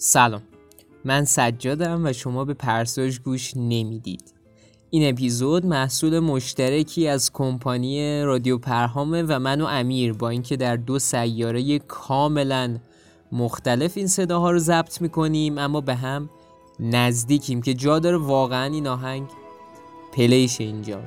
سلام. من سجادم و شما به پرساژ گوش نمی‌دید. این اپیزود محصول مشترکی از کمپانی رادیو پرهامه و من و امیر با اینکه در دو سیاره کاملا مختلف این صداها رو ضبط می‌کنیم اما به هم نزدیکیم که جا داره واقعا این آهنگ پلیش اینجا.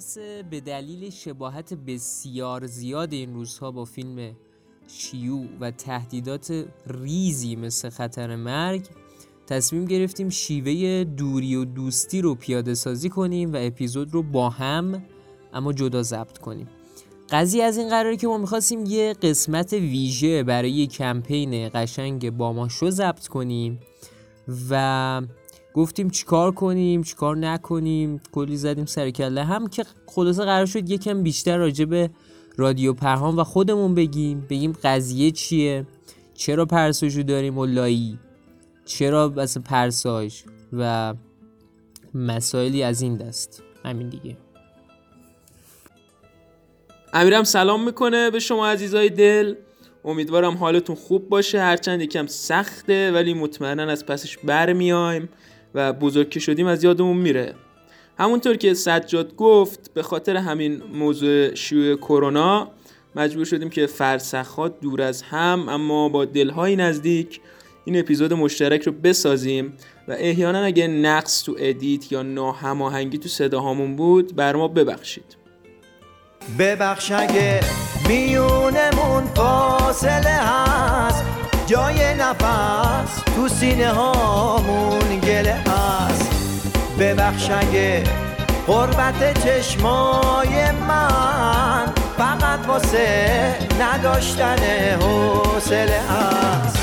خلاصه به دلیل شباهت بسیار زیاد این روزها با فیلم شیو و تهدیدات ریزی مثل خطر مرگ تصمیم گرفتیم شیوه دوری و دوستی رو پیاده سازی کنیم و اپیزود رو با هم اما جدا ضبط کنیم. قضیه از این قراره که ما می‌خواستیم یه قسمت ویژه برای کمپین قشنگ با ما شو ضبط کنیم و گفتیم چیکار کنیم چیکار نکنیم کلی زدیم سر کله. هم که خلاصه قرار شد یکم بیشتر راجع به رادیو پرهام و خودمون بگیم. بگیم قضیه چیه؟ چرا پرسوجو داریم و لایی؟ چرا بس پرساژ و مسائلی از این دست؟ همین دیگه. امیرم سلام می‌کنه به شما عزیزای دل. امیدوارم حالتون خوب باشه. هرچند یکم سخته ولی مطمئنا از پسش برمیایم و بزرگ که شدیم از یادمون میره. همونطور که سجاد گفت به خاطر همین موضوع شیوع کرونا مجبور شدیم که فرسخات دور از هم اما با دلهای نزدیک این اپیزود مشترک رو بسازیم و احیانا اگه نقص تو ادیت یا ناهماهنگی تو صداهامون بود بر ما ببخشید. ببخش اگه میونمون فاصله هست جای نفس تو سینه هامون گله هست. ببخش اگه قربت چشمای من فقط واسه نداشتن حوصله هست.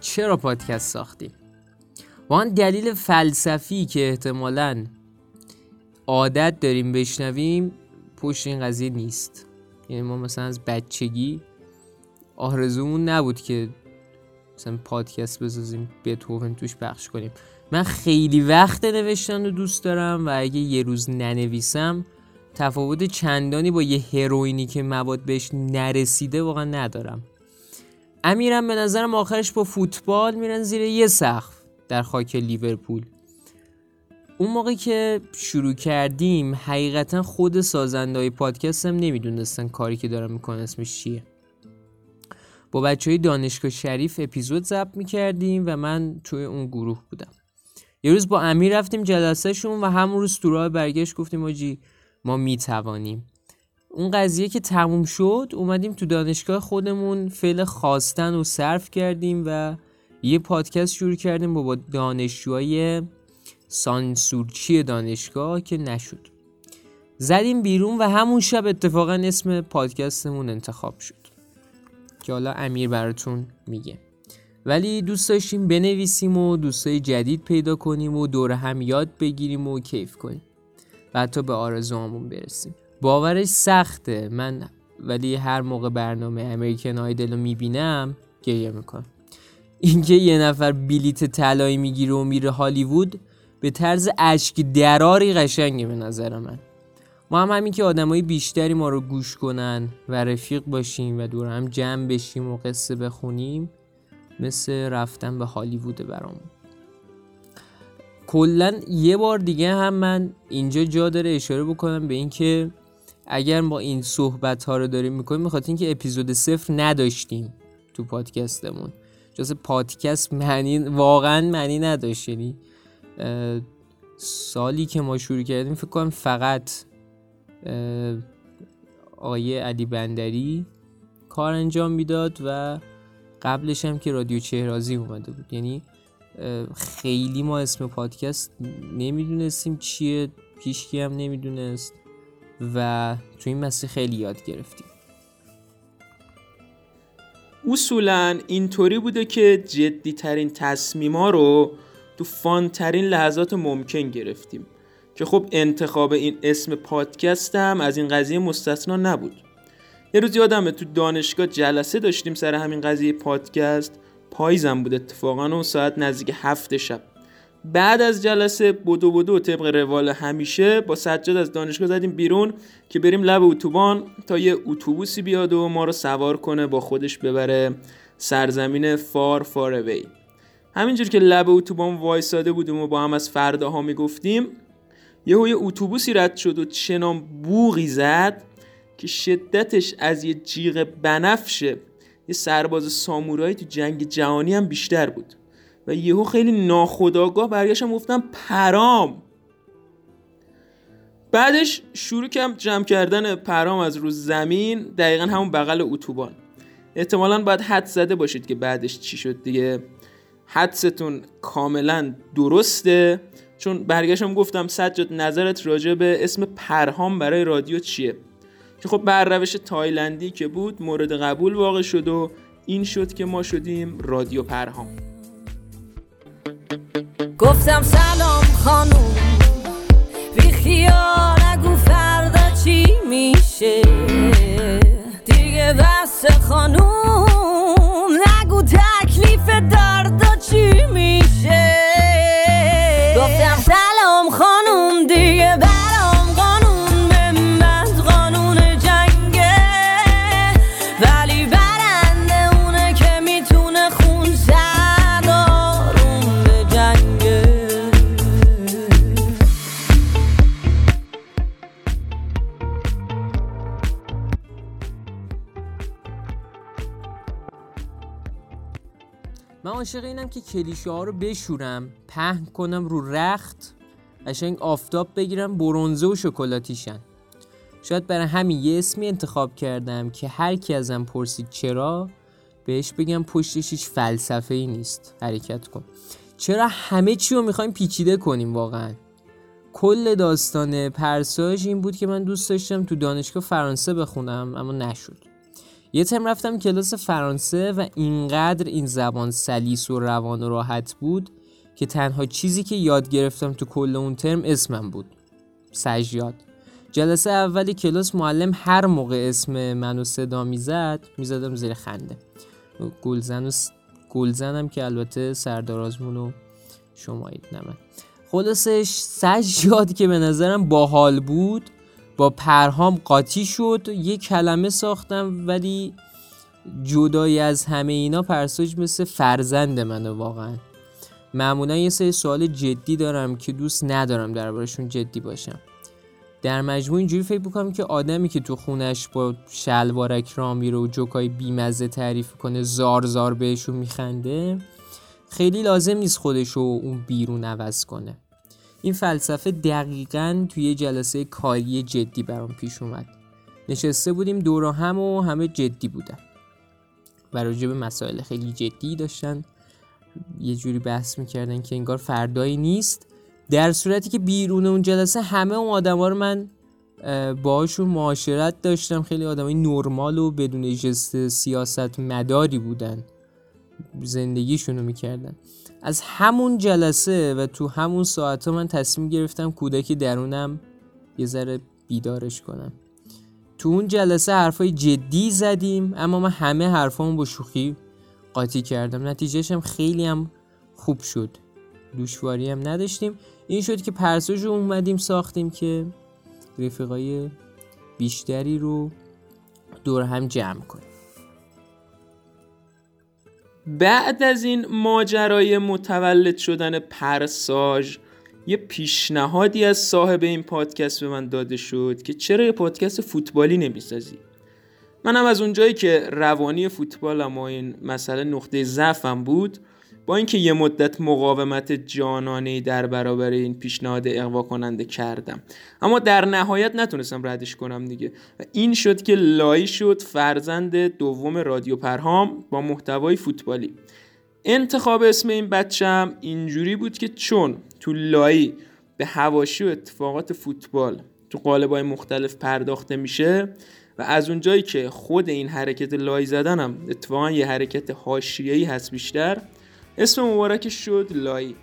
چرا پادکست ساختیم با دلیل فلسفی که احتمالا عادت داریم بشنویم پشت این قضیه نیست. یعنی ما مثلا از بچگی آرزومون نبود که مثلا پادکست بسازیم توفن توش پخش کنیم. من خیلی وقت نوشتن رو دوست دارم و اگه یه روز ننویسم تفاوت چندانی با یه هروینی که مواد بهش نرسیده واقعا ندارم. امیرم به نظرم آخرش با فوتبال میرن زیر یه سقف در خاک لیورپول. اون موقع که شروع کردیم حقیقتا خود سازنده های پادکست هم نمی‌دونستن کاری که دارم می‌کنن اسمش چیه. با بچه های دانشگاه شریف اپیزود ضبط می‌کردیم و من توی اون گروه بودم. یه روز با امیر رفتیم جلسهشون و همون روز تو راه برگشت گفتیم آجی ما می‌توانیم. اون قضیه که تموم شد اومدیم تو دانشگاه خودمون فعل خواستن و صرف کردیم و یه پادکست شروع کردیم با دانشجوهای سانسورچی دانشگاه که نشد. زدیم بیرون و همون شب اتفاقا اسم پادکستمون انتخاب شد. که حالا امیر براتون میگه. ولی دوست داشتیم بنویسیم و دوستای جدید پیدا کنیم و دور هم یاد بگیریم و کیف کنیم. و حتی به آرزوهامون برسیم. باورش سخته. من ولی هر موقع برنامه امریکن آیدل رو می‌بینم گریه می‌کنم. اینکه یه نفر بلیت طلایی می‌گیره و میره هالیوود به طرز اشک دراری قشنگه به نظر من. ما هم همین که آدمای بیشتری ما رو گوش کنن و رفیق باشیم و دور هم جمع بشیم و قصه بخونیم مثل رفتن به هالیوود برامون. کلا یه بار دیگه هم من اینجا جا داره اشاره بکنم به اینکه اگر ما این صحبت ها رو داریم می‌کنیم می‌خواد اینکه اپیزود صفر نداشتیم تو پادکستمون. جز پادکست معنی واقعا معنی نداشت. یعنی سالی که ما شروع کردیم فکر کنم فقط آیه علی بندری کار انجام می‌داد و قبلش هم که رادیو چهرازی اومده بود. یعنی خیلی ما اسم پادکست نمی‌دونستیم چیه پیشکی هم نمی‌دونست و تو این مسیر خیلی یاد گرفتیم. اصولا اینطوری بوده که جدی ترین تصمیما رو تو فان ترین لحظات ممکن گرفتیم که خب انتخاب این اسم پادکست هم از این قضیه مستثنا نبود. یه روز یادمه تو دانشگاه جلسه داشتیم سر همین قضیه پادکست. پاییزم بود اتفاقا اون ساعت نزدیک هفت شب. بعد از جلسه بدو بدو طبق روال همیشه با سجاد از دانشگاه زدیم بیرون که بریم لب اتوبان تا یه اتوبوسی بیاد و ما رو سوار کنه با خودش ببره سرزمین فار فار اوی همینجور که لب اتوبان وایساده بودیم و با هم از فرداها می‌گفتیم یه یه اتوبوسی رد شد و چنان بوغی زد که شدتش از یه جیغ بنفشه یه سرباز سامورایی تو جنگ جهانی هم بیشتر بود. و یهو خیلی ناخداگاه برگشتم گفتم پرام. بعدش شروع کردم جمع کردن پرام از روز زمین دقیقا همون بغل اتوبان. احتمالا باید حد زده باشید که بعدش چی شد دیگه. حدستون کاملا درسته. چون برگشتم گفتم سجاد نظرت راجع به اسم پرهام برای رادیو چیه؟ که خب بر روش تایلندی که بود مورد قبول واقع شد و این شد که ما شدیم رادیو پرهام. گفتم سلام خانوم بی خیال نگو فردا چی میشه؟ من عاشق اینم که کلیشه ها رو بشورم پهن کنم رو رخت قشنگ آفتاب بگیرم برونزه و شکلاتیشن. شاید برای همین یه اسمی انتخاب کردم که هر کی ازم پرسید چرا بهش بگم پشتش هیچ فلسفه ای نیست. حرکت کن. چرا همه چی رو می‌خوایم پیچیده کنیم واقعا؟ کل داستان پرساژ این بود که من دوست داشتم تو دانشگاه فرانسه بخونم اما نشد. یه ترم رفتم کلاس فرانسه و اینقدر این زبان سلیس و روان و راحت بود که تنها چیزی که یاد گرفتم تو کل اون ترم اسمم بود. سجاد. جلسه اولی کلاس معلم هر موقع اسم منو صدا می‌زد می‌زدم زیر خنده. گلزن و س... گلزنم که البته سردارازمونو شمایید نه من. خلاصش سجاد که به نظرم باحال بود با پرهام قاطی شد یه کلمه ساختم ولی جدای از همه اینا پرساج مثل فرزند منه واقعا. معمولا یه سری سوال جدی دارم که دوست ندارم دربارشون جدی باشم. در مجموع اینجوری فکر بکنم که آدمی که تو خونش با شلوارک را میره و جوکای بیمزه تعریف کنه زار زار بهشون میخنده خیلی لازم نیست خودشو اون بیرون عوض کنه. این فلسفه دقیقا توی جلسه کاری جدی برام پیش اومد. نشسته بودیم دور هم و همه جدی بودن. و راجع به مسائل خیلی جدی داشتن. یه جوری بحث می‌کردن که انگار فردایی نیست. در صورتی که بیرون اون جلسه همه اون آدما رو من باهاشون معاشرت داشتم. خیلی آدمای نرمال و بدون جست سیاست مداری بودن. زندگیشونو می‌کردن. از همون جلسه و تو همون ساعت من تصمیم گرفتم کودکی درونم یه ذره بیدارش کنم. تو اون جلسه حرفای جدی زدیم اما من همه حرفامو با شوخی قاطی کردم. نتیجهش هم خیلی هم خوب شد. دوشواری هم نداشتیم. این شد که پرسوش رو اومدیم ساختیم که رفیقای بیشتری رو دور هم جمع کنیم. بعد از این ماجرای متولد شدن پرساژ یه پیشنهادی از صاحب این پادکست به من داده شد که چرا یه پادکست فوتبالی نمی‌سازی؟ منم از اونجایی که روانی فوتبالم و این مسئله نقطه ضعفم بود با اینکه یه مدت مقاومت جانانه در برابر این پیشنهاد اقوا کننده کردم. اما در نهایت نتونستم ردش کنم دیگه. و این شد که لای شد فرزند دوم رادیو پرهام با محتوای فوتبالی. انتخاب اسم این بچم اینجوری بود که چون تو لایی به هواشی و اتفاقات فوتبال تو قالبای مختلف پرداخته میشه و از اونجایی که خود این حرکت لای زدنم اتفاقا یه حرکت حاشیه‌ای هست بیشتر اسم مبارکش شد لای.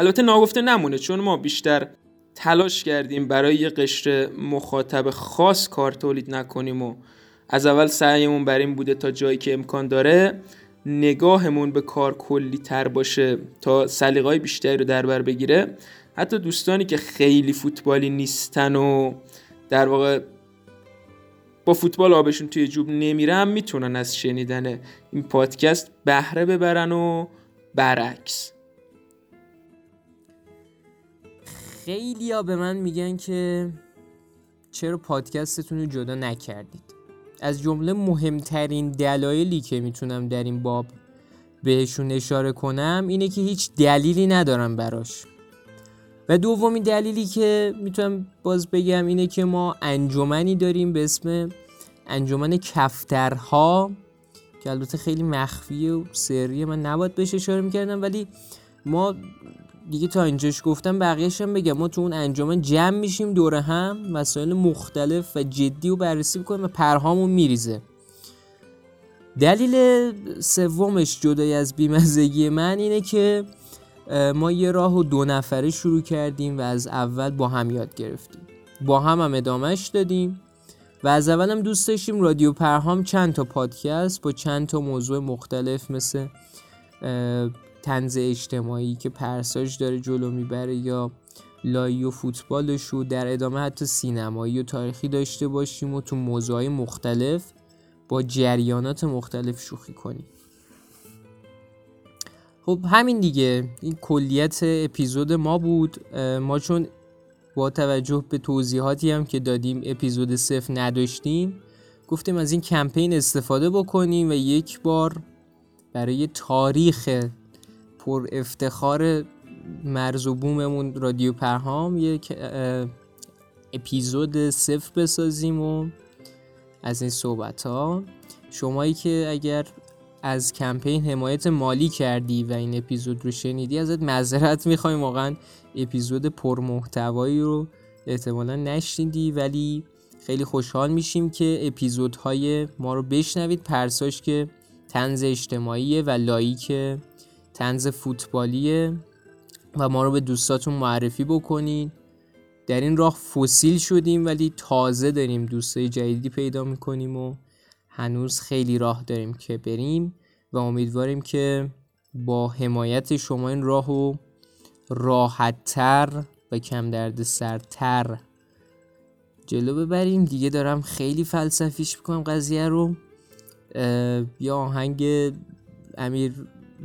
البته ناگفته نمونه چون ما بیشتر تلاش کردیم برای یه قشر مخاطب خاص کار تولید نکنیم و از اول سعیمون بر این بوده تا جایی که امکان داره نگاهمون به کار کلی تر باشه تا سلیقای بیشتری رو در بر بگیره. حتی دوستانی که خیلی فوتبالی نیستن و در واقع با فوتبال آبشون توی جوب نمیرن می‌تونن از شنیدن این پادکست بهره ببرن و برعکس. خیلی ها به من میگن که چرا پادکستتون رو جدا نکردید. از جمله مهمترین دلایلی که می‌تونم در این باب بهشون اشاره کنم اینه که هیچ دلیلی ندارم براش. و دومین دلیلی که می‌تونم باز بگم اینه که ما انجمنی داریم به اسم انجمن کفترها که البته خیلی مخفیه و سریه من نباید بهش اشاره می‌کردم ولی ما دیگه تا اینجاش گفتم بقیهش هم بگم. ما تو اون انجمن جمع میشیم دور هم مسائل مختلف و جدی رو بررسی می‌کنیم و پرهامون میریزه. دلیل سومش جدای از بیمزگی من اینه که ما یه راه و دو نفره شروع کردیم و از اول با هم یاد گرفتیم. با هم هم ادامهش دادیم و از اول هم دوست داشتیم رادیو پرهام چند تا پادکست با چند تا موضوع مختلف مثل تنز اجتماعی که پرساج داره جلو می‌بره یا لایی و فوتبالش رو در ادامه حتی سینمایی و تاریخی داشته باشیم و تو موضوعهای مختلف با جریانات مختلف شوخی کنیم. خب همین دیگه. این کلیت اپیزود ما بود. ما چون با توجه به توضیحاتی هم که دادیم اپیزود صفر نداشتیم گفتیم از این کمپین استفاده بکنیم و یک بار برای تاریخ پر افتخار مرز و بوممون رادیو پرهام یک اپیزود صفر بسازیم و از این صحبت ها شمایی که اگر از کمپین حمایت مالی کردی و این اپیزود رو شنیدی ازت معذرت می‌خوایم. واقعا اپیزود پرمحتوایی رو احتمالا نشنیدی ولی خیلی خوشحال میشیم که اپیزودهای ما رو بشنوید. پرساش که تنز اجتماعیه و لایک تنز فوتبالیه و ما رو به دوستاتون معرفی بکنین. در این راه فسیل شدیم ولی تازه داریم دوستای جدیدی پیدا می‌کنیم و هنوز خیلی راه داریم که بریم و امیدواریم که با حمایت شما این راهو راحتتر و کم درد سرتر جلو ببریم. دیگه دارم خیلی فلسفیش می‌کنم قضیه رو. یا آهنگ امیر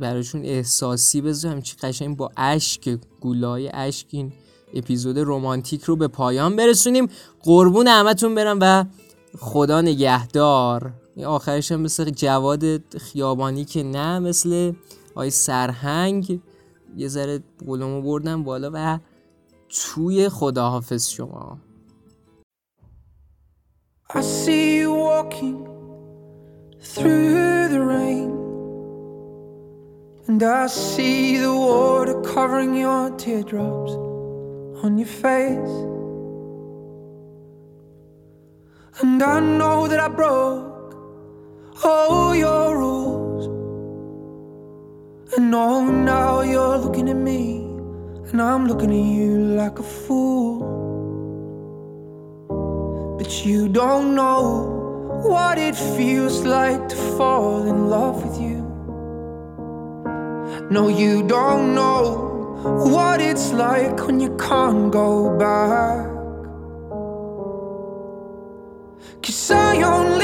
براشون احساسی بذارم چی قشنگ با اشک گولای اشک این اپیزود رومانتیک رو به پایان برسونیم. قربون همتون برم و خدا نگهدار. آخرش هم مثل جواد خیابانی که نه مثل آی سرهنگ. یه ذره بولمو بردم بالا و توی خداحافظ شما. I see you walking through the rain. And I see the water covering your teardrops on your face. And I know that I broke all your rules. And oh, now you're looking at me, and I'm looking at you like a fool. But you don't know what it feels like to fall in love with you. No, you don't know what it's like when you can't go back. Cause I only